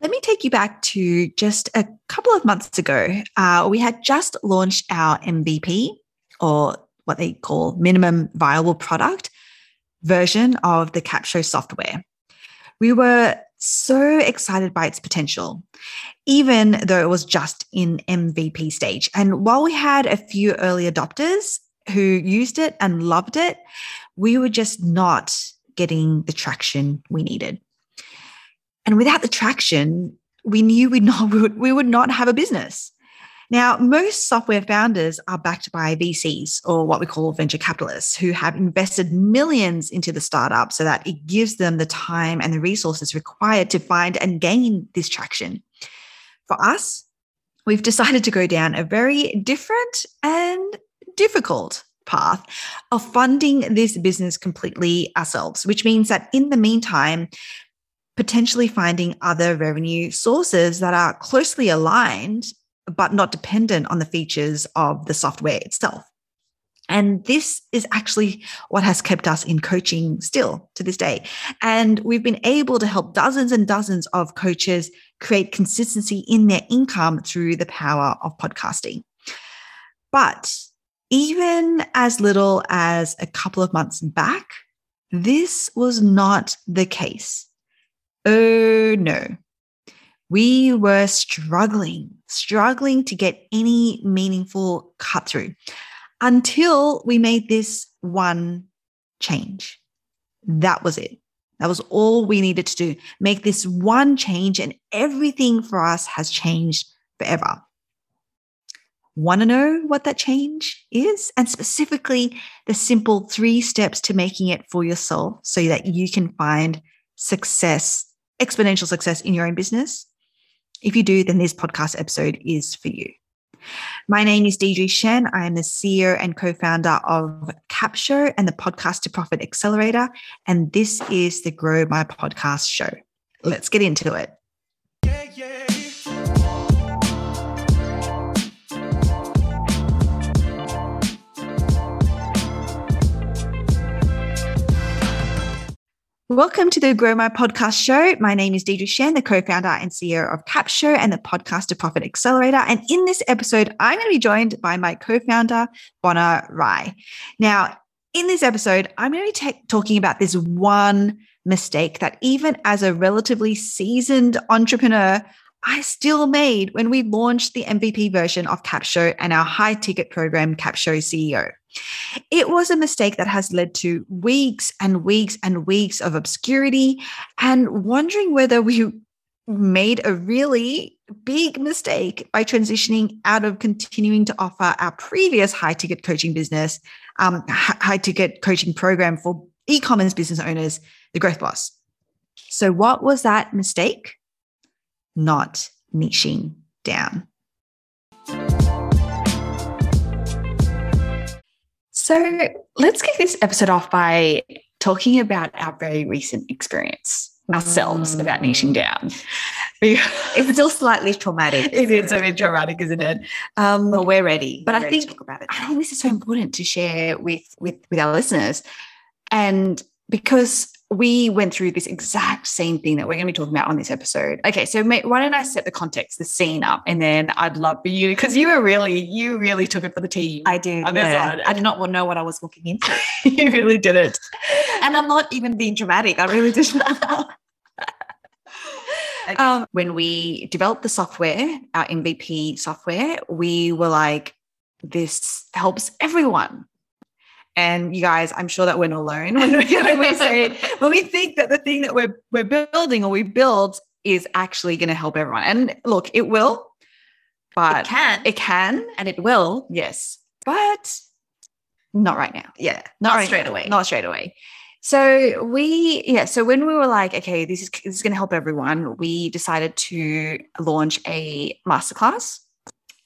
Let me take you back to just a couple of months ago. Uh, we had just launched our MVP or what they call minimum viable product version of the Capsho software. We were so excited by its potential, even though it was just in MVP stage. And while we had a few early adopters who used it and loved it, we were just not getting the traction we needed. And without the traction, we knew we'd not, we would, we would not have a business. Now, most software founders are backed by VCs or what we call venture capitalists who have invested millions into the startup so that it gives them the time and the resources required to find and gain this traction. For us, we've decided to go down a very different and difficult path of funding this business completely ourselves, which means that in the meantime, potentially finding other revenue sources that are closely aligned but not dependent on the features of the software itself. And this is actually what has kept us in coaching still to this day. And we've been able to help dozens and dozens of coaches create consistency in their income through the power of podcasting. But even as little as a couple of months back, this was not the case. Oh no we were struggling, struggling to get any meaningful cut through until we made this one change. That was it. That was all we needed to do. Make this one change, and everything for us has changed forever. Want to know what that change is? And specifically, the simple three steps to making it for yourself so that you can find success, exponential success in your own business? If you do, then this podcast episode is for you. My name is Deidre Shen. I am the CEO and co founder of Capsho and the Podcast to Profit Accelerator. And this is the Grow My Podcast show. Let's get into it. Welcome to the Grow My Podcast Show. My name is Deidre Shen, the co-founder and CEO of Capsho and the Podcast to Profit Accelerator. And in this episode, I'm going to be joined by my co-founder, Bona Rai. Now, in this episode, I'm going to be talking about this one mistake that even as a relatively seasoned entrepreneur, I still made when we launched the MVP version of Capsho and our high ticket program, Capsho CEO. It was a mistake that has led to weeks and weeks and weeks of obscurity and wondering whether we made a really big mistake by transitioning out of continuing to offer our previous high ticket coaching business, um, high ticket coaching program for e commerce business owners, the Growth Boss. So, what was that mistake? Not niching down. So let's kick this episode off by talking about our very recent experience ourselves mm. about niching down. it's still slightly traumatic. It is a bit traumatic, isn't it? Um, well, we're ready. But we're I think I think this is so important to share with with with our listeners, and because we went through this exact same thing that we're going to be talking about on this episode. Okay, so may, why don't I set the context, the scene up, and then I'd love for you because you were really, you really took it for the team. I do. Yeah. I did not know what I was walking into. you really did it, and I'm not even being dramatic. I really did. okay. um, when we developed the software, our MVP software, we were like, this helps everyone and you guys, I'm sure that we're not alone when we, when we say when we think that the thing that we're we're building or we build is actually going to help everyone. And look, it will, but it can, it can, and it will. Yes, but not right now. Yeah, not, not right straight now. away. Not straight away. So we, yeah. So when we were like, okay, this is this is going to help everyone, we decided to launch a masterclass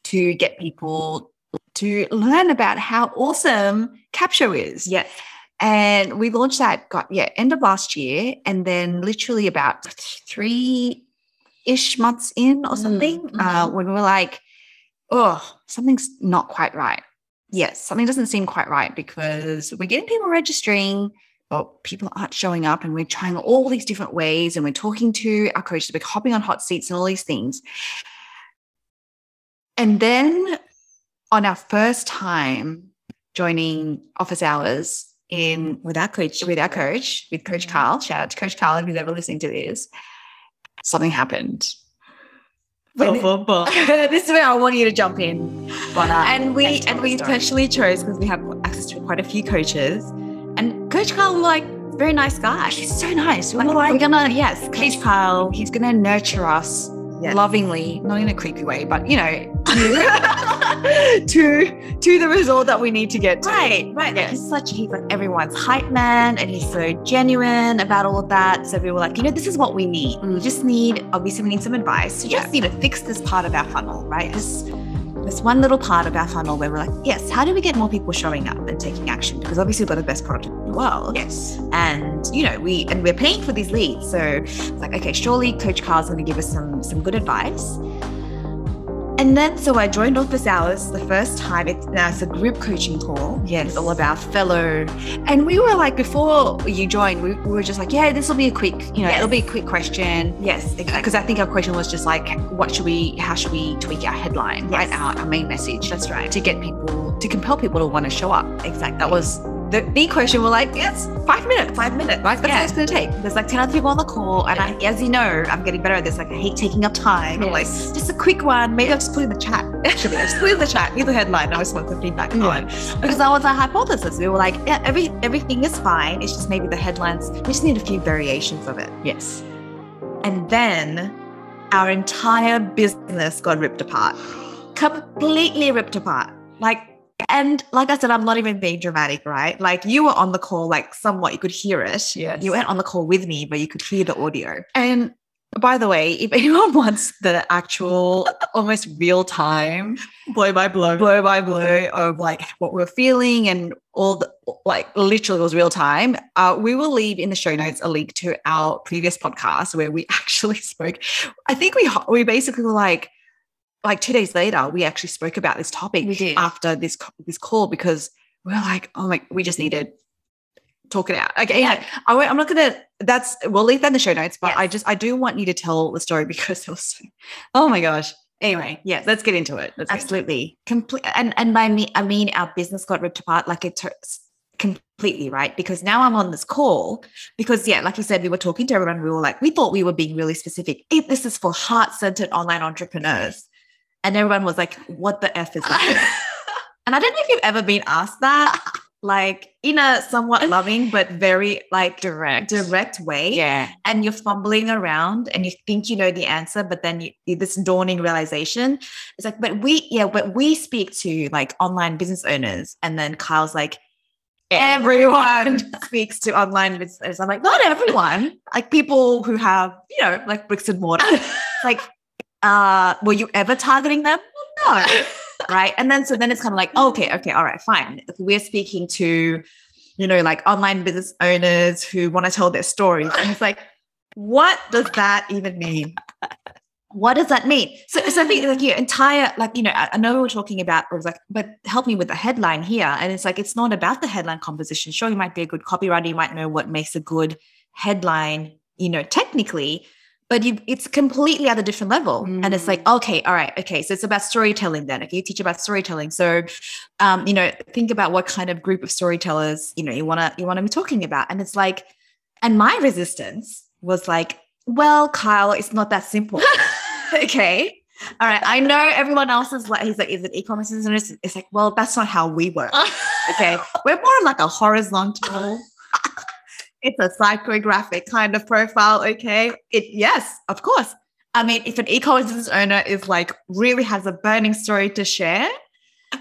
to get people to learn about how awesome Capsho is. Yeah. And we launched that, got yeah, end of last year. And then literally about three ish months in or something, mm-hmm. uh, when we were like, oh, something's not quite right. Yes, something doesn't seem quite right because we're getting people registering, but people aren't showing up and we're trying all these different ways and we're talking to our coaches, we're hopping on hot seats and all these things. And then on our first time joining office hours in with our coach, with our coach, with Coach Carl, shout out to Coach Carl if he's ever listening to this, something happened. Boom, boom, boom. this is where I want you to jump in. Uh, and we and we story. intentionally chose because we have access to quite a few coaches. And Coach Carl, like, very nice guy. He's so nice. We're like, we're gonna yes, Coach Carl. he's gonna nurture us Yes. lovingly, not in a creepy way, but you know, to, to to the result that we need to get to. Right, right. Like he's such he's like everyone's hype man and he's so genuine about all of that. So we were like, you know, this is what we need. We mm. just need obviously we need some advice to just, need to fix this part of our funnel, right? This this one little part of our funnel where we're like, yes, how do we get more people showing up and taking action? Because obviously we've got the best product in the world. Yes. And you know, we and we're paying for these leads. So it's like, okay, surely Coach Carl's gonna give us some some good advice. And then so I joined office hours the first time. It's now it's a group coaching call. Yeah, It's all about fellow And we were like, before you joined, we, we were just like, yeah, this will be a quick, you know, Yes. it'll be a quick question. Yes, exactly. Uh, because I think our question was just like, what should we, how should we tweak our headline, right? Yes. Our, our main message. That's right. To get people, to compel people to want to show up. Exactly. That was the, the question. We're like, yes, five minutes. five minutes. Right? That's Yeah. what it's going to take. There's like 10 other people on the call, and I, as you know, I'm getting better at this. Like, I hate taking up time. I'm Like, just a quick one. Maybe I'll just put it in the chat. Actually, I'll just put in the chat. Here's the headline. I just want some feedback on. It. Because that was our hypothesis. We were like, yeah, every everything is fine. It's just maybe the headlines. We just need a few variations of it. Yes. And then our entire business got ripped apart. Completely ripped apart. Like, and like I said, I'm not even being dramatic, right? Like you were on the call, like somewhat you could hear it. Yes. You weren't on the call with me, but you could hear the audio. And by the way, if anyone wants the actual, almost real time Blow by blow. blow by blow of like what we're feeling and all the like literally it was real time. Uh, we will leave in the show notes a link to our previous podcast where we actually spoke. I think we we basically were like like two days later we actually spoke about this topic after this this call because we we're like oh my we just needed talk it out. Okay, yeah. yeah. I, am not gonna. That's we'll leave that in the show notes. But Yes. I just I do want you to tell the story because it was. Oh my gosh. Anyway, yeah, let's get into it. Let's get into it. Absolutely. Complete. And and by me, I mean our business got ripped apart like it completely, right? Because now I'm on this call because yeah, like you said, we were talking to everyone. We were like, we thought we were being really specific. If this is for heart-centered online entrepreneurs, and everyone was like, what the f is that? and I don't know if you've ever been asked that, like in a somewhat loving but very like direct. direct way Yeah. and you're fumbling around and you think you know the answer, but then you, this dawning realization it's like, but we, yeah, but we speak to like online business owners, and then Kyle's like, everyone speaks to online business owners. I'm like, not everyone, like people who have, you know, like bricks and mortar. like, uh, were you ever targeting them? No. right. And then so then it's kind of like, okay, okay, all right, fine. If we're speaking to, you know, like online business owners who want to tell their stories. And it's like, what does that even mean? What does that mean? So, so I think like your entire, like, you know, I, I know we we're talking about, it was like, but help me with the headline here. And it's like, it's not about the headline composition. Sure, you might be a good copywriter, you might know what makes a good headline, you know, technically, but you, it's completely at a different level. And it's like, okay, all right, okay. So it's about storytelling then. Okay, you teach about storytelling. So, um, you know, think about what kind of group of storytellers, you know, you wanna you wanna be talking about. And it's like, and my resistance was like, well, Kyle, it's not that simple. okay. All right. I know everyone else is like, he's like, is it e-commerce? And it's, it's like, well, that's not how we work. Okay. We're more like a horizontal. It's a psychographic kind of profile. Okay. It yes, of course. I mean, if an e-commerce business owner is like really has a burning story to share,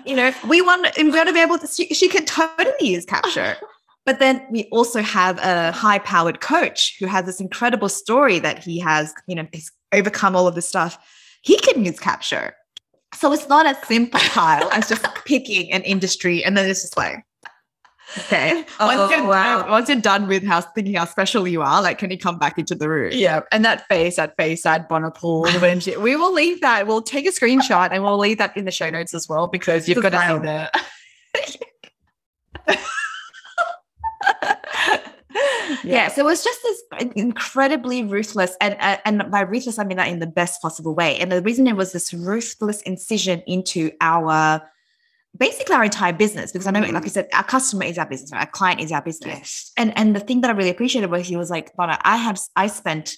you know, we want we want to be able to she, she can totally use Capsho. But then we also have a high-powered coach who has this incredible story that he has, you know, he's overcome all of this stuff. He can use Capsho. So it's not as simple, Kyle, as just picking an industry and then it's just like, okay. Oh, once, you're, wow. once you're done with how thinking how special you are, like, can you come back into the room? Yeah, and that face, that face, that when she- we will leave that. We'll take a screenshot and we'll leave that in the show notes as well because you've got to see the. Yeah. So it was just this incredibly ruthless, and uh, and by ruthless I mean that in the best possible way. And the reason it was this ruthless incision into our basically our entire business because I know, like I mm. said, our customer is our business, right? our client is our business. Yes. And and the thing that I really appreciated was he was like, Bona, I have I spent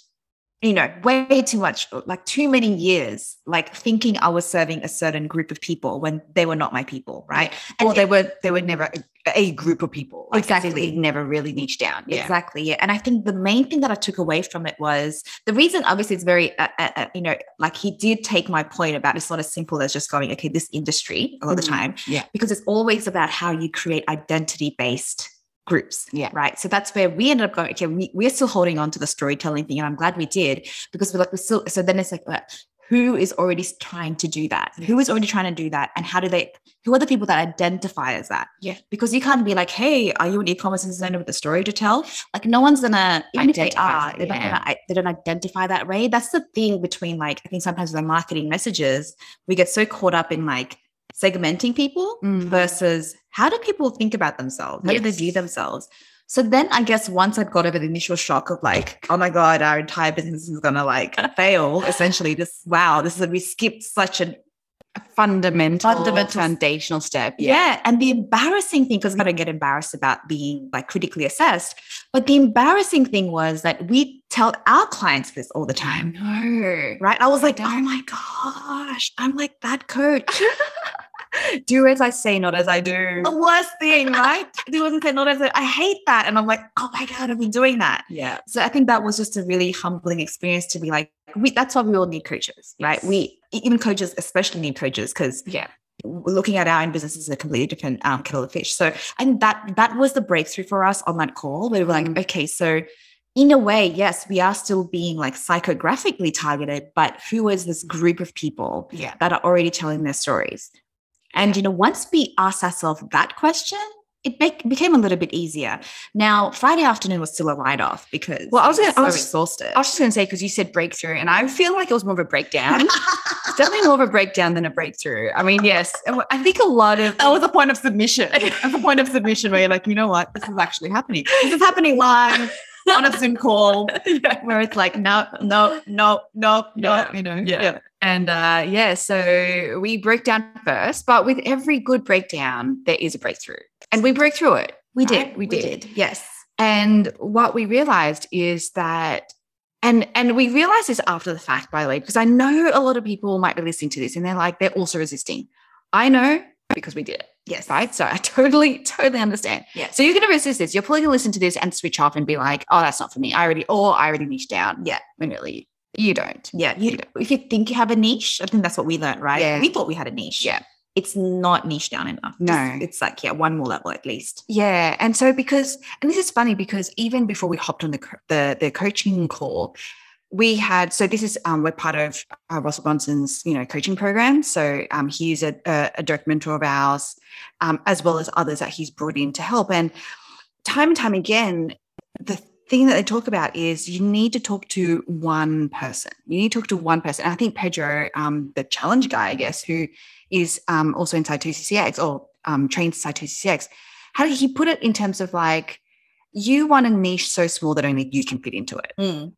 you know, way too much, like too many years, like thinking I was serving a certain group of people when they were not my people, right? And or it- they were they were never a, a group of people. Like, Exactly. It never really niched down. Yeah. Exactly. Yeah. And I think the main thing that I took away from it was the reason, obviously, it's very, uh, uh, uh, you know, like he did take my point about it's not as simple as just going, okay, this industry a lot of the Mhm. time. Yeah. Because it's always about how you create identity based groups. Yeah. Right. So that's where we ended up going, okay, we, we're still holding on to the storytelling thing. And I'm glad we did because we're like, we're still, so then it's like, uh, who is already trying to do that? Who is already trying to do that? And how do they, who are the people that identify as that? Yeah. Because you can't be like, hey, are you an e-commerce designer with a story to tell? Like no one's gonna, even if they are, that, not yeah. gonna, they don't identify that way. That's the thing between like, I think sometimes with our marketing messages, we get so caught up in like segmenting people Mm. versus how do people think about themselves? How do they Yes. view themselves? So then I guess once I got over the initial shock of like, oh my God, our entire business is gonna like fail, essentially, this wow, this is we skipped such a fundamental, Fundamental- foundational step. Yeah. And the embarrassing thing, because I don't get embarrassed about being like critically assessed, but the embarrassing thing was that we tell our clients this all the time. No. Right. I was like, oh don't. oh my gosh, I'm like that coach. do as I say, not as I do. The worst thing, right? Do as I say, not as I, do. I hate that. And I'm like, oh my God, I've been doing that. Yeah. So I think that was just a really humbling experience to be like, we, that's why we all need coaches, right? We, even coaches, especially need coaches because Yeah. looking at our own business is a completely different um, kettle of fish. So think that that was the breakthrough for us on that call. We were like, Mm. okay, so in a way, yes, we are still being like psychographically targeted, but who is this group of people Yeah. that are already telling their stories? And you know, once we asked ourselves that question, it make, became a little bit easier. Now, Friday afternoon was still a write-off because Well, I was gonna- I was- exhausted. I was just going to say, because you said breakthrough, and I feel like it was more of a breakdown. It's definitely more of a breakdown than a breakthrough. I mean, yes, I think a lot of that was a point of submission. That's a point of submission where you're like, you know what, this is actually happening. This is happening live on a Zoom call where it's like, no, no, no, no, no, Yeah. you know, Yeah. And uh, yeah, so we broke down first, but with every good breakdown, there is a breakthrough. And we broke through it. We right? did, We did. yes. And what we realized is that, and and we realized this after the fact, by the way, because I know a lot of people might be listening to this and they're like, they're also resisting. I know because we did it. Yes. Right. So I totally, totally understand. Yeah. So you're going to resist this. You're probably going to listen to this and switch off and be like, oh, that's not for me. I already, or I already niched down. Yeah. When really you don't. Yeah. You, if you think you have a niche, I think that's what we learned, right? Yeah. We thought we had a niche. Yeah. It's not niche down enough. No. Just- It's like, yeah, one more level at least. Yeah, and so because, and this is funny because even before we hopped on the the, the coaching call, we had so this is um, we're part of uh, Russell Brunson's you know coaching program. So um, he's a, a, a direct mentor of ours, um, as well as others that he's brought in to help. And time and time again, the thing that they talk about is you need to talk to one person. You need to talk to one person. And I think Pedro, um, the challenge guy, I guess, who is um, also inside 2CCX or um, trained inside 2CCX, how did he put it in terms of like, you want a niche so small that only you can fit into it. Mm.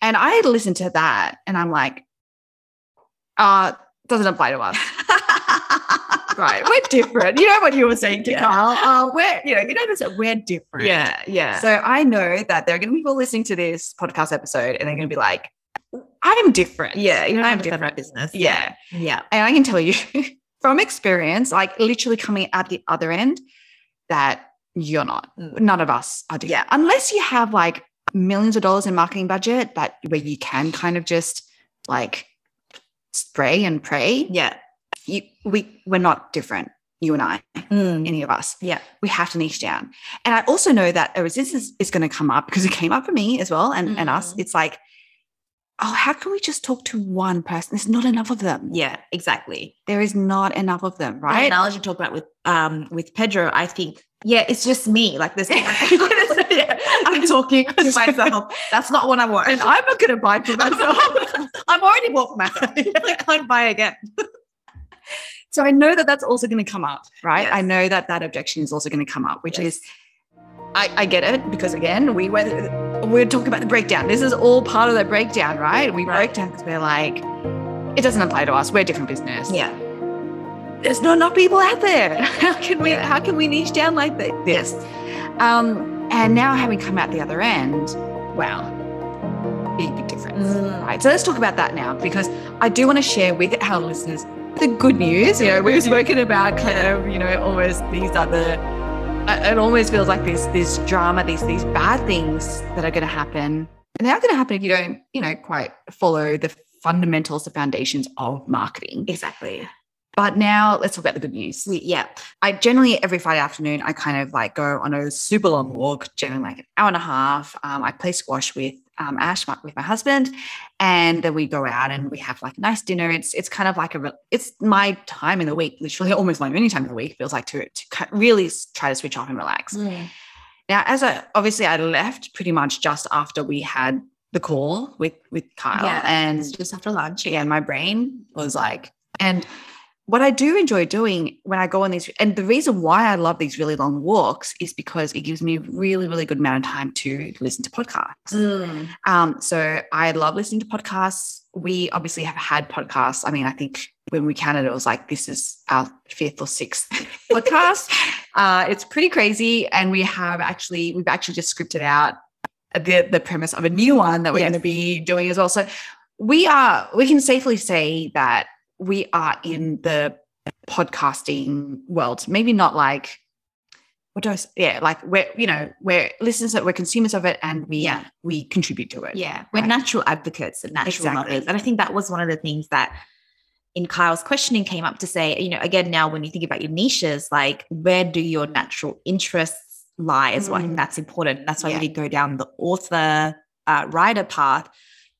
And I listened to that and I'm like, uh, doesn't apply to us. right. We're different. You know what you were saying to Yeah. Carl? Uh, we're, you know, you know this, we're different. yeah. Yeah. So I know that there are going to be people listening to this podcast episode and they're going to be like, I'm different. yeah. You don't I'm different. business. Yeah. Yeah. And I can tell you from experience, like literally coming at the other end, that you're not. Mm. None of us are different. Yeah. Unless you have like millions of dollars in marketing budget that where you can kind of just like spray and pray. Yeah. You, we we're not different. You and I, Mm. any of us. Yeah. We have to niche down. And I also know that a resistance is going to come up because it came up for me as well and, and us. Mhm. It's like, oh, how can we just talk to one person? There's not enough of them. Yeah. Exactly. There is not enough of them, Right. I was talk about with um with Pedro, I think, yeah, it's just me. Like this. I'm talking to myself. That's not what I want. and I'm not going to buy for myself. I've already bought for myself. I can't buy again. so I know that that's also going to come up, right? Yes. I know that that objection is also going to come up, which Yes. is I, I get it because again, we were we're talking about the breakdown. This is all part of the breakdown, right? We Right. break down because we're like, it doesn't apply to us. We're a different business. Yeah. There's not enough people out there. How can we how can we niche down like thi- this? Um, and now having come out the other end, wow, big, big difference. Mm. Right. So let's talk about that now because I do want to share with our listeners the good news. You know, we've spoken about kind of, you know, almost these the uh, it almost feels like this this drama, these these bad things that are going to happen, and they are going to happen if you don't, you know, quite follow the fundamentals, the foundations of marketing. Exactly. But now let's talk about the good news. We, yeah. I generally every Friday afternoon I kind of like go on a super long walk, generally like an hour and a half. Um, I play squash with um, Ash, my, with my husband, and then we go out and we have like a nice dinner. It's it's kind of like a it's my time in the week, literally almost my only time in the week. Feels like to to really try to switch off and relax. Now, as I obviously I left pretty much just after we had the call with with Kyle, Yeah. and just after lunch. yeah, and my brain was like, and what I do enjoy doing when I go on these, and the reason why I love these really long walks is because it gives me a really, really good amount of time to listen to podcasts. Mm. Um, so I love listening to podcasts. We obviously have had podcasts. I mean, I think when we counted, it was like this is our fifth or sixth podcast. Uh, it's pretty crazy, and we have actually we've actually just scripted out the the premise of a new one that we're Yes. going to be doing as well. So we are we can safely say that we are in the podcasting world. Maybe not like what do I s- yeah, like we're you know, we're listeners that we're consumers of it and we Yeah. we contribute to it. Yeah, we're Right. natural advocates and natural Exactly. lovers. And I think that was one of the things that in Kyle's questioning came up to say, you know, again, now when you think about your niches, like where do your natural interests lie as well? I think Mm. that's important. That's why Yeah. we did go down the author uh, writer path.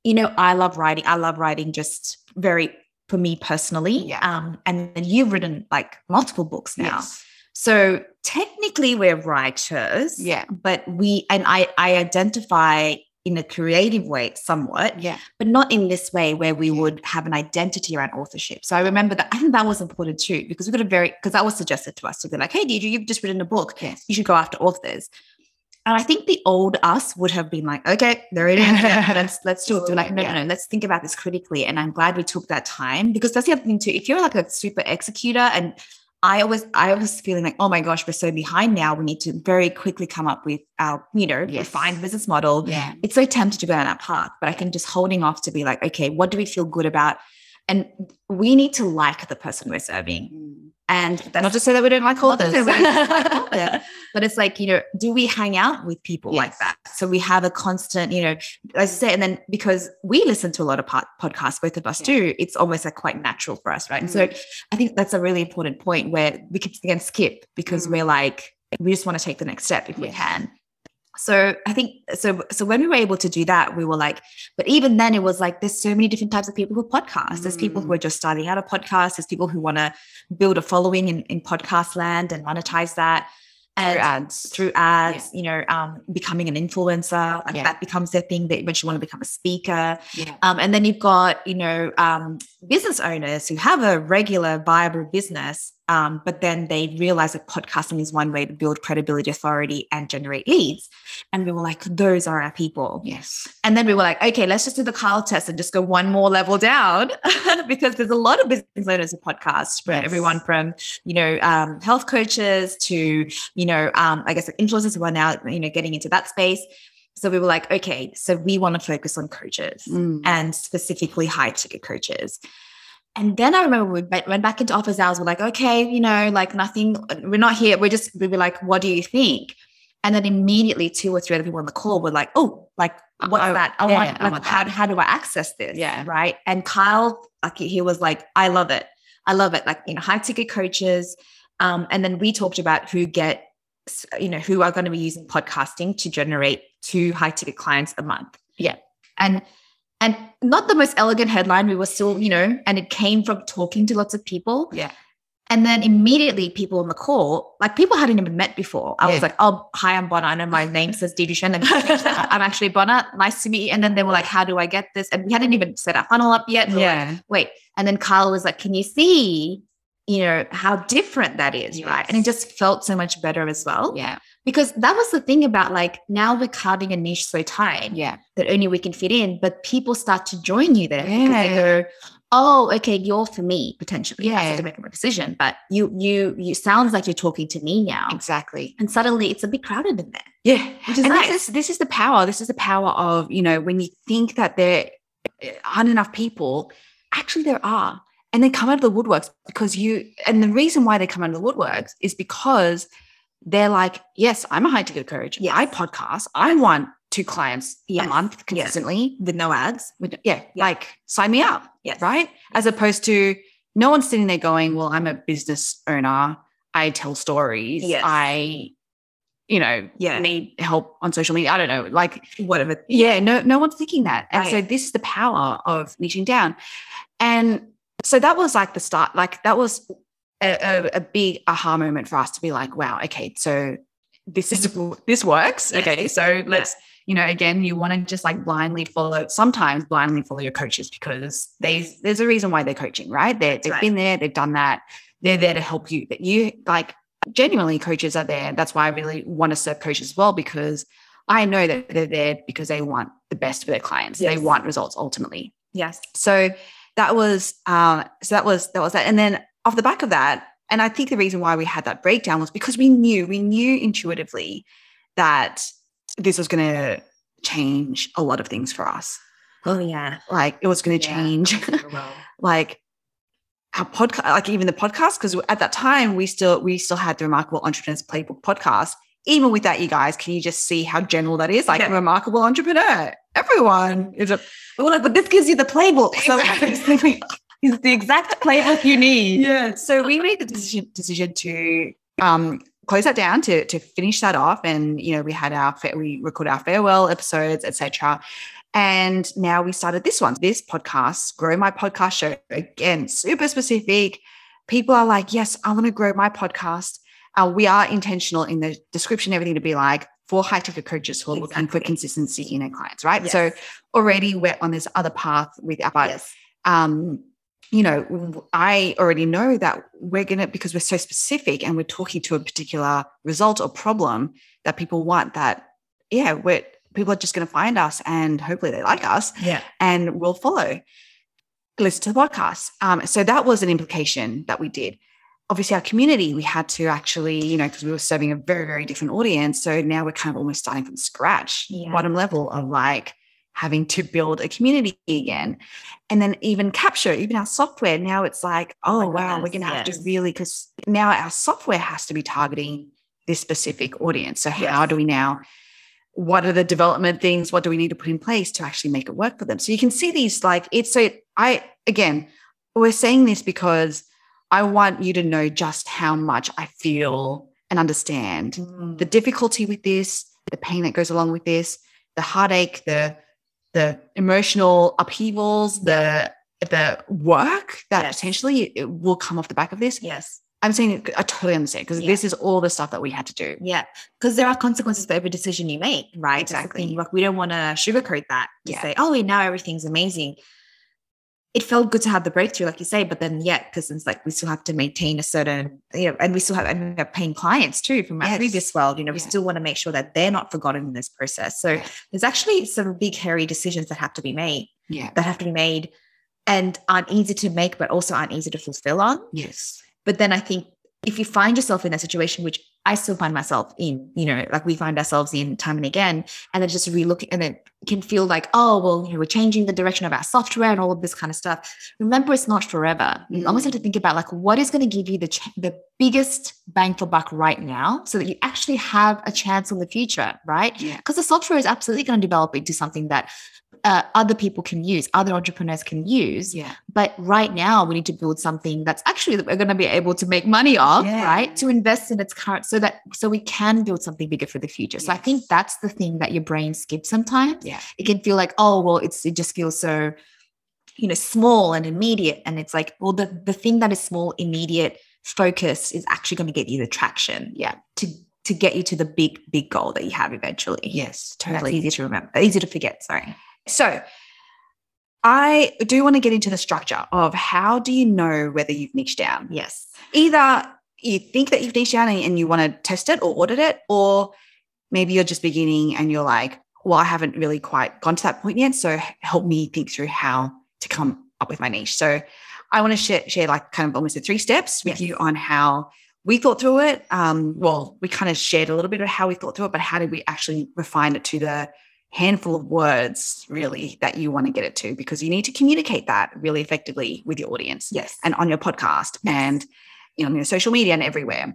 You know, I love writing. I love writing just very for me personally. Yeah. Um, and then you've written like multiple books now. Yes. So technically we're writers Yeah. but we and I I identify in a creative way somewhat, Yeah. but not in this way where we would have an identity around authorship. So I remember that I think that was important too because we got a very because that was suggested to us to be like, hey, Deidre, you've just written a book, Yes. you should go after authors. And I think the old us would have been like, okay, there it is. let's let's do it. Like, no, no, no, let's think about this critically. And I'm glad we took that time because that's the other thing too. If you're like a super executor and I always I was feeling like, oh my gosh, we're so behind now. We need to very quickly come up with our, you know, Yes. refined business model. Yeah. It's so tempted to go down that path, but I think just holding off to be like, okay, what do we feel good about? And we need to like the person we're serving. Mm. And that's Not to say that we don't like authors. say we don't like but it's like, you know, do we hang out with people like that? So we have a constant, you know, as I say, and then because we listen to a lot of pod- podcasts, both of us Yeah. do, it's almost like quite natural for us, right? And so I think that's a really important point where we can again skip because Mm. we're like, we just want to take the next step if we can. So I think so. So when we were able to do that, we were like, but even then, it was like there's so many different types of people who podcast. There's people who Mm. are just starting out a podcast. There's people who want to build a following in, in podcast land and monetize that. And Through ads. through ads, you know, um, becoming an influencer, like Yeah. that becomes their thing. They eventually want to become a speaker. Yeah. Um, and then you've got, you know, um, business owners who have a regular viable business, um, but then they realize that podcasting is one way to build credibility, authority, and generate leads. And we were like, those are our people. Yes. And then we were like, okay, let's just do the Kyle test and just go one more level down because there's a lot of business owners who podcast from Yes. everyone from, you know, um, health coaches to, you know, um, I guess influencers who are now, you know, getting into that space. So we were like, okay, so we want to focus on coaches Mm. and specifically high ticket coaches. And then I remember we went back into office hours. We're like, okay, you know, like nothing, we're not here. We're just, we were like, what do you think? And then immediately two or three other people on the call were like, oh, like, what's I- that? I yeah, like, how, how do I access this? Yeah. Right. And Kyle, like, he was like, I love it. I love it. Like, you know, high ticket coaches. Um, and then we talked about who get, you know, who are going to be using podcasting to generate two high ticket clients a month. Yeah. And and not the most elegant headline. We were still, you know, and it came from talking to lots of people. Yeah. And then immediately people on the call, like people hadn't even met before. I Yeah. was like, oh, hi, I'm Bona. I know my name says Didi Shen. And I'm actually Bona. Nice to meet you. And then they were like, how do I get this? And we hadn't even set our funnel up yet. We were like, Yeah. wait. And then Carl was like, can you see, you know, how different that is, right? And it just felt so much better as well Yeah. Because that was the thing about like now we're carving a niche so tight Yeah. that only we can fit in, but people start to join you there because they go, "Oh, okay, you're for me potentially." yeah I Yeah. have to make a decision, but you, you, you sounds like you're talking to me now, Exactly. and suddenly it's a bit crowded in there. Yeah. Which is and nice. this is this is the power. This is the power of, you know, when you think that there eh, aren't enough people, actually there are. And they come out of the woodworks because you and the reason why they come out of the woodworks is because they're like, yes, I'm a high ticket coach. Yes. I podcast. I want two clients Yes. a month Yes. consistently. With no ads. With, yeah, Yeah. like sign me up. Yes. Right. As opposed to no one's sitting there going, well, I'm a business owner. I tell stories. Yes. I, you know, Yeah. need help on social media. I don't know. Like, Whatever. yeah, no, no one's thinking that. And so this is the power of niching down. And so that was like the start, like that was a, a, a big aha moment for us to be like, wow, okay, so this is this works. Yes. Okay. So let's, you know, again, you want to just like blindly follow, sometimes blindly follow your coaches because they there's a reason why they're coaching, right? They're, they've right. been there, they've done that. They're there to help you. That you like genuinely coaches are there. That's why I really want to serve coaches as well, because I know that they're there because they want the best for their clients. They want results ultimately. Yes. So that was uh, so that was that was that. And then off the back of that, and I think the reason why we had that breakdown was because we knew, we knew intuitively that this was going to change a lot of things for us. Oh yeah. Like it was going to Yeah. change like our podcast, like even the podcast, because at that time we still we still had the Remarkable Entrepreneurs Playbook podcast. Even with that, you guys, can you just see how general that is? Like Yeah. remarkable entrepreneur. Everyone is a We We're like, but this gives you the playbook. So Exactly. it's the exact playbook you need. yeah. So we made the decision decision to um close that down to to finish that off, and you know we had our fa- we recorded our farewell episodes, etc. And now we started this one, this podcast, grow my podcast show again, super specific. People are like, yes, I want to grow my podcast. Uh, we are intentional in the description, everything to be like for high ticket coaches who are looking for consistency in their clients, right? Yes. So already we're on this other path with our yes. um, you know, I already know that we're going to, because we're so specific and we're talking to a particular result or problem that people want, that, yeah, we're, people are just going to find us and hopefully they like us Yeah. and will follow, listen to the podcast. Um, so that was an implication that we did. Obviously, our community, we had to actually, you know, because we were serving a very, very different audience. So now we're kind of almost starting from scratch, Yeah. bottom level of like having to build a community again. And then even Capsho, even our software, now it's like, oh, my oh, wow, we're going to have yes. to really, because now our software has to be targeting this specific audience. So, how do we now? What are the development things? What do we need to put in place to actually make it work for them? So you can see these like it's so I again, we're saying this because I want you to know just how much I feel and understand mm. the difficulty with this, the pain that goes along with this, the heartache, the the emotional upheavals, the the work that Yes. potentially it will come off the back of this. Yes. I'm saying I totally understand because Yeah. this is all the stuff that we had to do. Yeah. Because there are consequences for every decision you make, right? Exactly. thing. Like we don't want to sugarcoat that to Yeah. say, oh, now everything's amazing. It felt good to have the breakthrough, like you say, but then yeah, because it's like we still have to maintain a certain, you know, and we still have and we're paying clients too from our Yes. previous world. You know, we Yeah. still want to make sure that they're not forgotten in this process. So there's actually some big hairy decisions that have to be made, Yeah. that have to be made and aren't easy to make, but also aren't easy to fulfill on. Yes. But then I think if you find yourself in a situation, which I still find myself in, you know, like we find ourselves in time and again, and then just relook and it can feel like, oh, well, you know, we're changing the direction of our software and all of this kind of stuff. Remember, it's not forever. You almost have to mm. think about like what is going to give you the ch- the biggest bang for buck right now, so that you actually have a chance in the future, right? Yeah. Because the software is absolutely going to develop into something that uh, other people can use, other entrepreneurs can use. Yeah. But right now, we need to build something that's actually that we're going to be able to make money off, Yeah. right? To invest in its current, so that so we can build something bigger for the future. So I think that's the thing that your brain skips sometimes. Yeah. It can feel like, oh, well, it's it just feels so, you know, small and immediate, and it's like, well, the the thing that is small, immediate, focus is actually going to get you the traction, Yeah. to to get you to the big big goal that you have eventually. Yes. And That's Totally. easy to remember, easy to forget. Sorry. So I do want to get into the structure of how do you know whether you've niched down? Yes. Either you think that you've niched down and, you want to test it or audit it, or maybe you're just beginning and you're like, well, I haven't really quite gone to that point yet. So help me think through how to come up with my niche. So I want to share, share like kind of almost the three steps with Yes. you on how we thought through it. Um, well, we kind of shared a little bit of how we thought through it, but how did we actually refine it to the handful of words really that you want to get it to? Because you need to communicate that really effectively with your audience Yes. and on your podcast and you know, on your social media and everywhere.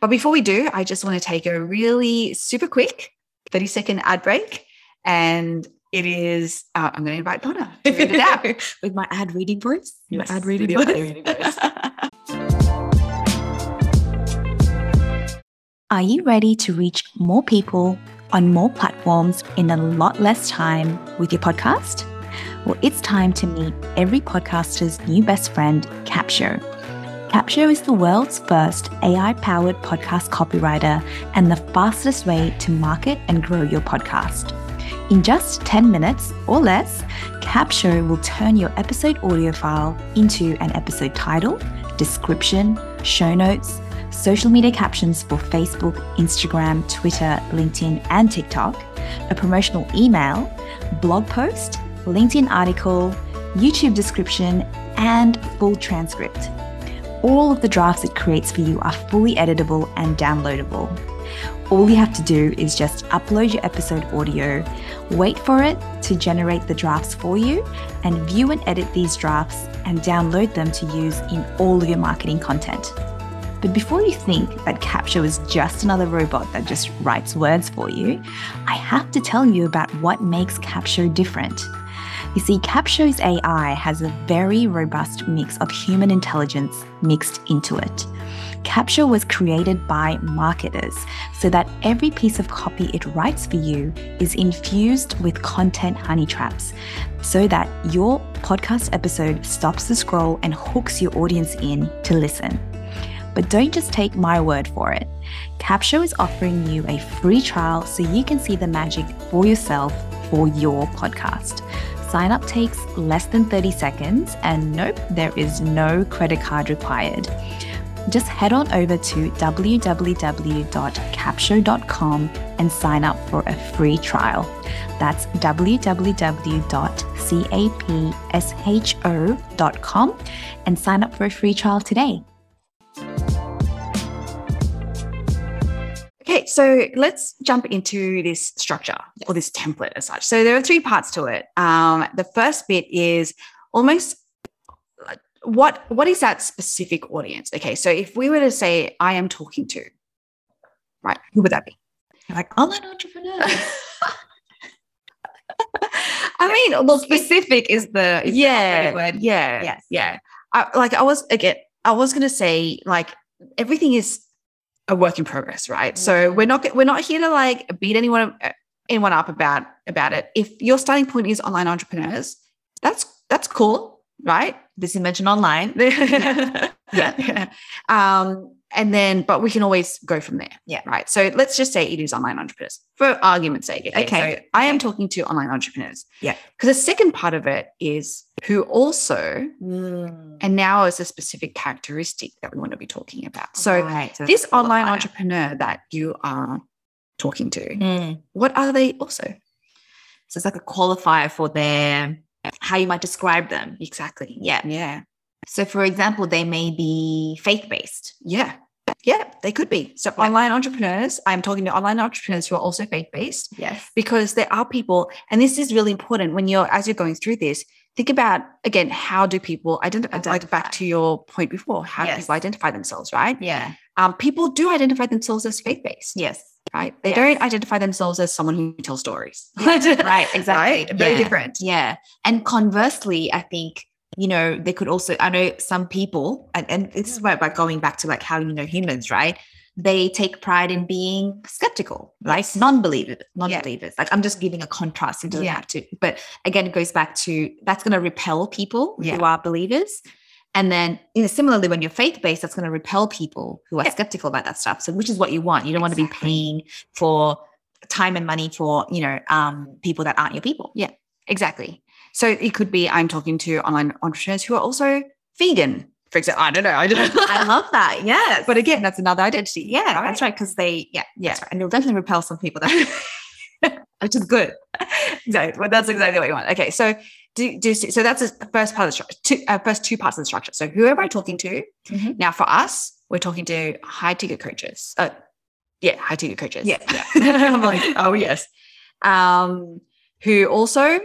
But before we do, I just want to take a really super quick 30 second ad break. And it is, uh, I'm going to invite Bona to read it out. with my ad reading voice. My Yes, ad reading voice. ad reading voice. Are you ready to reach more people on more platforms in a lot less time with your podcast? Well, it's time to meet every podcaster's new best friend, Capsho. Capsho is the world's first AI powered podcast copywriter and the fastest way to market and grow your podcast. In just 10 minutes or less, Capsho will turn your episode audio file into an episode title, description, show notes, social media captions for Facebook, Instagram, Twitter, LinkedIn, and TikTok, a promotional email, blog post, LinkedIn article, YouTube description, and full transcript. All of the drafts it creates for you are fully editable and downloadable. All you have to do is just upload your episode audio, wait for it to generate the drafts for you, and view and edit these drafts and download them to use in all of your marketing content. But before you think that Capsho is just another robot that just writes words for you, I have to tell you about what makes Capsho different. You see, Capsho's AI has a very robust mix of human intelligence mixed into it. Capsho was created by marketers so that every piece of copy it writes for you is infused with content honey traps so that your podcast episode stops the scroll and hooks your audience in to listen. But don't just take my word for it. Capsho is offering you a free trial so you can see the magic for yourself for your podcast. Sign up takes less than 30 seconds, and nope, there is no credit card required. Just head on over to www.capsho.com and sign up for a free trial. That's www.capsho.com and sign up for a free trial today. So let's jump into this structure or this template as such. So there are three parts to it. Um, the first bit is almost like, what what is that specific audience? Okay, so if we were to say I am talking to, right, who would that be? Like online entrepreneurs. I mean, well, Specific is the is yeah, operative word. yeah, Yes. yeah. I, like I was again, I was gonna say like everything is a work in progress, right? So we're not we're not here to like beat anyone anyone up about about it. If your starting point is online entrepreneurs, that's that's cool, right? This you mentioned online. yeah. Yeah. Um, and then, but we can always go from there. Yeah. Right. So let's just say it is online entrepreneurs for argument's sake. Okay. Okay. So I am talking to online entrepreneurs. Yeah. Because the second part of it is who also, Mm. and now is a specific characteristic that we want to be talking about. So Right, so this online entrepreneur that you are talking to, Mm. what are they also? So it's like a qualifier for their how you might describe them. Exactly. Yeah. Yeah. So for example, they may be faith-based. Yeah. Yeah, they could be. So online entrepreneurs, I'm talking to online entrepreneurs who are also faith-based. Yes. because there are people, and this is really important when you're as you're going through this. Think about again, how do people identify? Like back to your point before, how do Yes. people identify themselves? Right? Yeah. Um, people do identify themselves as faith-based, Yes. right? They Yes. don't identify themselves as someone who tells stories, Right. Exactly. Right? Very Yeah. different. Yeah. And conversely, I think, you know, they could also, I know some people, and, and this is by going back to like how you know humans, right? They take pride in being skeptical, right? Yes. Non-believers, non-believers. Like I'm just giving a contrast. It doesn't Yeah. have to, but again, it goes back to that's going to repel people Yeah. who are believers. And then, you know, similarly, when you're faith-based, that's going to repel people who are Yeah. skeptical about that stuff. So, which is what you want. You don't want to be paying for time and money for, you know, um, people that aren't your people. Yeah, exactly. So it could be I'm talking to online entrepreneurs who are also vegan, for example. I don't know. I don't know. I love that. Yes. but again, that's another identity. yeah, that's right. Because they, yeah, yeah. And it'll definitely repel some people that, which is good. exactly. Well, that's exactly what you want. Okay, so do, do so that's the first part of the structure. Two, uh, first two parts of the structure. So who am I talking to? Mhm. Now, for us, we're talking to high ticket coaches. Uh, yeah, high ticket coaches. Yeah. I'm like, oh yes. Um, who also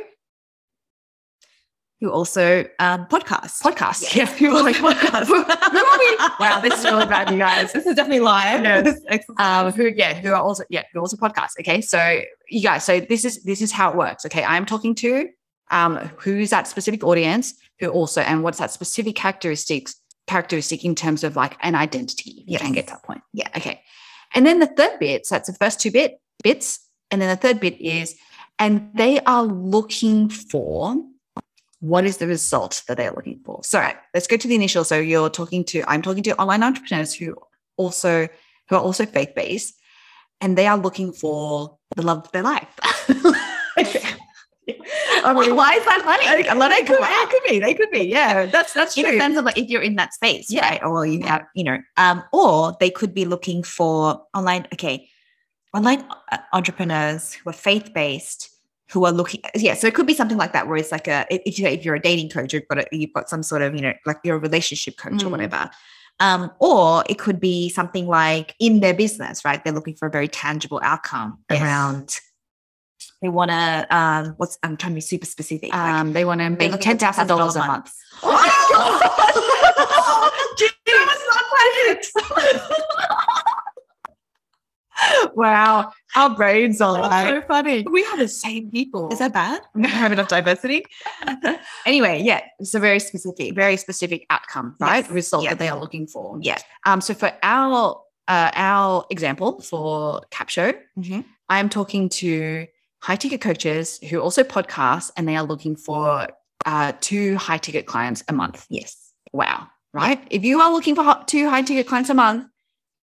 Who also um, podcasts. podcast. Yeah. Who like podcast. wow, this is really bad, you guys. This is definitely live. No, This um, who yeah, who are also yeah, who also podcasts. Okay, so you guys, so this is this is how it works. Okay, I'm talking to um, who's that specific audience, who also and what's that specific characteristics characteristic in terms of like an identity. if You can get to that point. Yeah. Okay, and then the third bit. So that's the first two bit bits, and then the third bit is, and they are looking for. What is the result that they're looking for? So let's go to the initial. So you're talking to, I'm talking to online entrepreneurs who also who are also faith based, and they are looking for the love of their life. I mean, why is that funny? I- well, they could, it could be, they could be, yeah. That's that's in true. a sense of like if you're in that space, Yeah. right? Or you have, you know, um, or they could be looking for online, okay, online uh, entrepreneurs who are faith based, who are looking, yeah. So it could be something like that, where it's like a if you if you're a dating coach, you've got a, you've got some sort of you know like you're a relationship coach or Mm. whatever. Um, or it could be something like in their business, right? They're looking for a very tangible outcome Yes. around. They want to. Um, what's I'm trying to be super specific. like, Um, they want to make looking ten for thousand dollars a $10,000 month. wow, our brains are like so funny. we are the same people. Is that bad? we don't have enough diversity? anyway, yeah, it's a very specific, very specific outcome, right? Yes, Result yes. that they are looking for. Yeah. Um, so for our uh, our example for Capsho, Mhm. I am talking to high ticket coaches who also podcast, and they are looking for uh, two high ticket clients a month. Yes. Wow, right? If you are looking for two high ticket clients a month,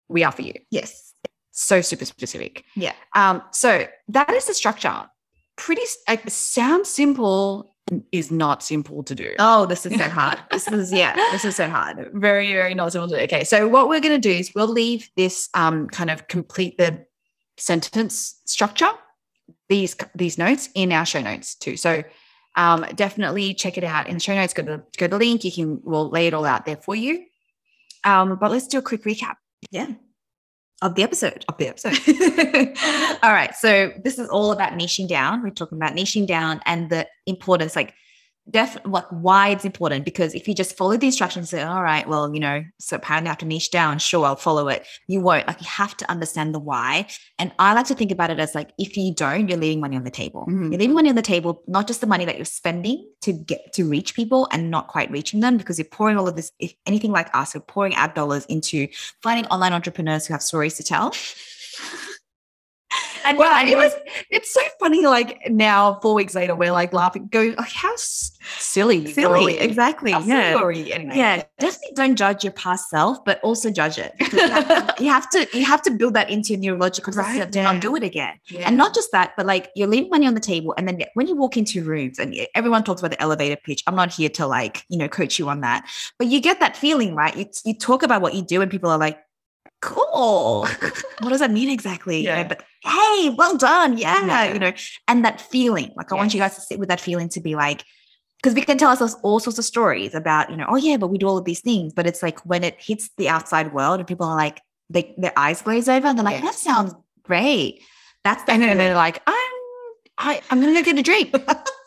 we are for you. Yes. So super specific. Yeah. Um, so that is the structure. Pretty like sounds simple is not simple to do. Oh, this is so hard. This is yeah. This is so hard. Very, very not simple to do. Okay. So what we're gonna do is we'll leave this um kind of complete the sentence structure, these these notes in our show notes too. So um definitely check it out in the show notes. Go to go to the link. You can we'll lay it all out there for you. Um, but let's do a quick recap Yeah. Of the episode. of the episode. all right. So this is all about niching down. We're talking about niching down and the importance, like def like why it's important. Because if you just follow the instructions and say, all right, well, you know, so apparently I have to niche down, sure, I'll follow it. You won't. Like you have to understand the why. And I like to think about it as like if you don't, you're leaving money on the table. Mhm. You're leaving money on the table, not just the money that you're spending to get to reach people and not quite reaching them because you're pouring all of this, if anything like us, we're pouring our dollars into finding online entrepreneurs who have stories to tell. And Well, it was. It's so funny. Like now, four weeks later, we're like laughing, going, "Like how silly, silly. Exactly. How Yeah. we?" Anyway, Yeah, definitely don't judge your past self, but also judge it. You have, to, you have to you have to build that into your neurological Right, system to yeah. not do it again. Yeah. And not just that, but like you're leaving money on the table. And then when you walk into rooms and everyone talks about the elevator pitch, I'm not here to like, you know, coach you on that. But you get that feeling, right? You, you talk about what you do and people are like, cool. what does that mean exactly? You know, Yeah. but hey, well done. Yeah, Yeah. You know, and that feeling, like I want you guys to sit with that feeling to be like, because we can tell ourselves all sorts of stories about, you know, oh yeah, but we do all of these things. But it's like when it hits the outside world and people are like, they their eyes glaze over and they're like, that sounds great. That's the and then they're like, "I'm, I, I'm gonna go get a drink."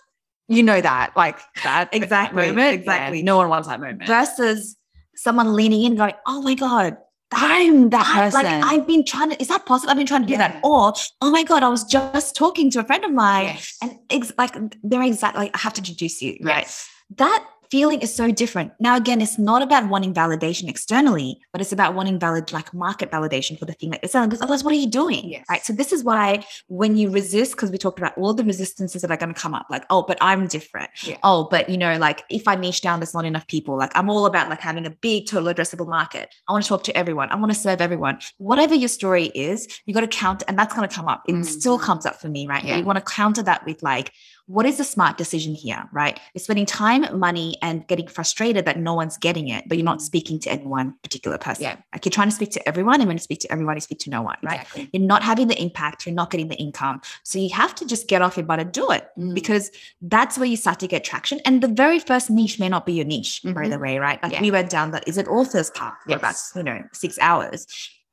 you know that, like that exact moment. exactly. Yeah, no one wants that moment. versus someone leaning in going, oh my God, I'm that person. like I've been trying to, is that possible? I've been trying to do Yeah. that. Or, oh my God, I was just talking to a friend of mine yes. and ex- like they're exactly, like, I have to introduce you, right? yes. that feeling is so different. Now, again, it's not about wanting validation externally, but it's about wanting valid, like market validation for the thing that you're selling. Because otherwise, what are you doing? Yes. Right. So this is why when you resist, because we talked about all the resistances that are going to come up, like, oh, but I'm different. Yeah. Oh, but you know, like if I niche down, there's not enough people. Like I'm all about like having a big total addressable market. I want to talk to everyone. I want to serve everyone. Whatever your story is, you got to count, and that's going to come up. It still Mhm. comes up for me, right? Yeah. You want to counter that with like, what is the smart decision here, right? You're spending time, money, and getting frustrated that no one's getting it, but you're not speaking to any one particular person. Yeah. Like you're trying to speak to everyone, and when you speak to everyone, you speak to no one, right? Exactly. You're not having the impact, you're not getting the income. So you have to just get off your butt and do it Mm. because that's where you start to get traction. And the very first niche may not be your niche, by the way, right? Like Yeah. we went down that is it author's path for about, you know, six hours.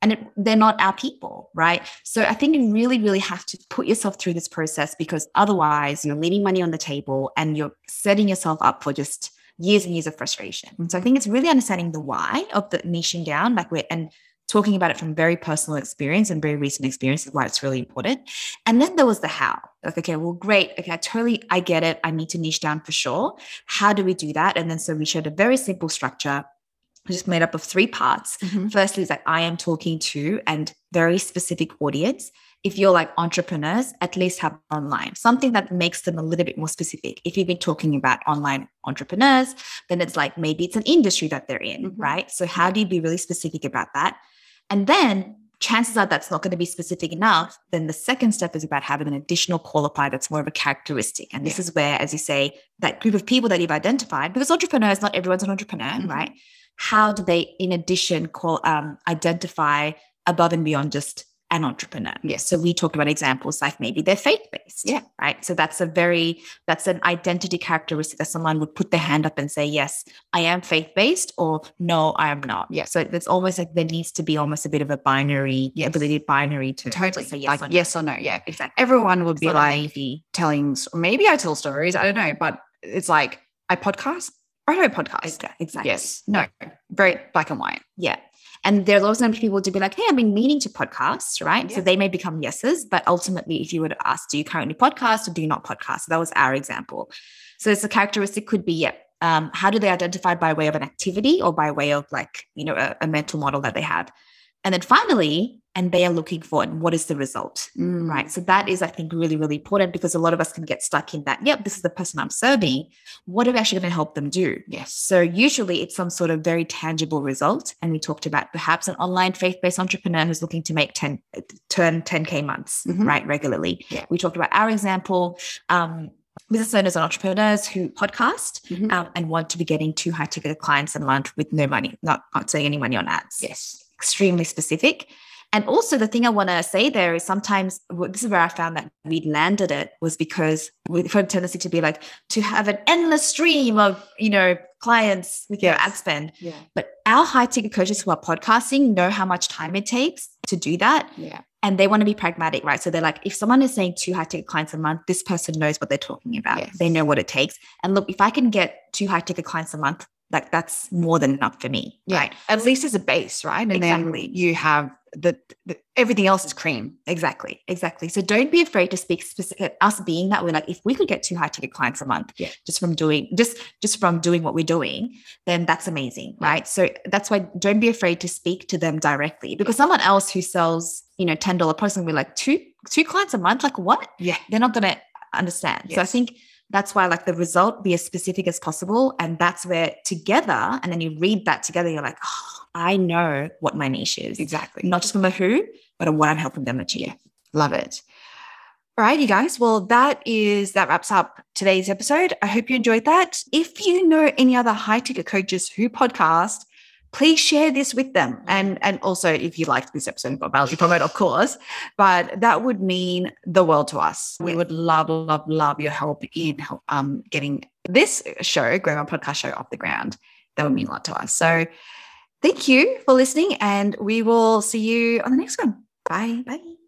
And it, they're not our people, right? So I think you really, really have to put yourself through this process because otherwise you're leaving money on the table and you're setting yourself up for just years and years of frustration. So I think it's really understanding the why of the niching down, like we're and talking about it from very personal experience and very recent experience is why it's really important. And then there was the how. Like, okay, well, great. Okay, I totally I get it. I need to niche down for sure. How do we do that? And then so we showed a very simple structure, just made up of three parts. Mhm. Firstly, is like I am talking to and very specific audience. If you're like entrepreneurs, at least have online something that makes them a little bit more specific. If you've been talking about online entrepreneurs, then it's like maybe it's an industry that they're in, Mhm. right? So how do you be really specific about that? And then chances are that's not going to be specific enough. Then the second step is about having an additional qualifier that's more of a characteristic. And this is where, as you say, that group of people that you've identified, because entrepreneurs, not everyone's an entrepreneur, Mhm. right? How do they, in addition, call um, identify above and beyond just an entrepreneur? Yes. So we talked about examples like maybe they're faith-based. Yeah. Right. So that's a very that's an identity characteristic that someone would put their hand up and say, yes, I am faith-based, or no, I am not. Yeah. So it's almost like there needs to be almost a bit of a binary, Yes. ability binary to, to Totally. say yes like or no. yes or no. Yeah. Exactly. Everyone would It's be like maybe. telling, maybe I tell stories. I don't know, but it's like I podcast don't podcast. Exa- Exactly. Yes. No. Very black and white. Yeah. And also going to be people to be like, hey, I've been meaning to podcast, right? Yeah. So they may become yeses. But ultimately, if you were to ask, do you currently podcast or do you not podcast? So that was our example. So it's a characteristic could be, yeah. Um, how do they identify by way of an activity or by way of like, you know, a, a mental model that they have? And then finally, and they are looking for it, what is the result? Mm. Right. So that is, I think, really, really important because a lot of us can get stuck in that, yep, this is the person I'm serving. What are we actually going to help them do? Yes. So usually it's some sort of very tangible result. And we talked about perhaps an online faith-based entrepreneur who's looking to make 10, turn 10K months, Mhm. right, regularly. Yeah. We talked about our example, um, business owners and entrepreneurs who podcast Mhm. um, and want to be getting two high ticket clients a month with no money, not, not saying any money on ads Yes. Extremely specific. And also, the thing I want to say there is sometimes this is where I found that we landed it was because we've had a tendency to be like to have an endless stream of you know clients with your ad spend. Yeah. But our high ticket coaches who are podcasting know how much time it takes to do that, Yeah. and they want to be pragmatic, right? So they're like, if someone is saying two high ticket clients a month, this person knows what they're talking about. Yes. They know what it takes. And look, if I can get two high ticket clients a month, like that's more than enough for me, Yeah. right? At least as a base, right? And Exactly. then you have the, the everything else is cream. Exactly, exactly. So don't be afraid to speak specific. Us being that we're like, if we could get two high ticket clients a month, Yeah. just from doing just just from doing what we're doing, then that's amazing, Yeah. right? So that's why don't be afraid to speak to them directly because someone else who sells, you know, ten dollar products will be like two two clients a month, like what? Yeah. They're not gonna understand. So I think that's why like the result be as specific as possible, and that's where together, and then you read that together, you're like, oh, I know what my niche is, Exactly. not just from the who, but on what I'm helping them achieve. Yeah. Love it. All right, you guys. Well, that is that wraps up today's episode. I hope you enjoyed that. If you know any other high ticket coaches who podcast, please share this with them. And and also if you liked this episode, value from it, of course. But that would mean the world to us. We would love, love, love your help in um getting this show, Grow My Podcast Show off the ground. That would mean a lot to us. So thank you for listening, and we will see you on the next one. Bye. Bye.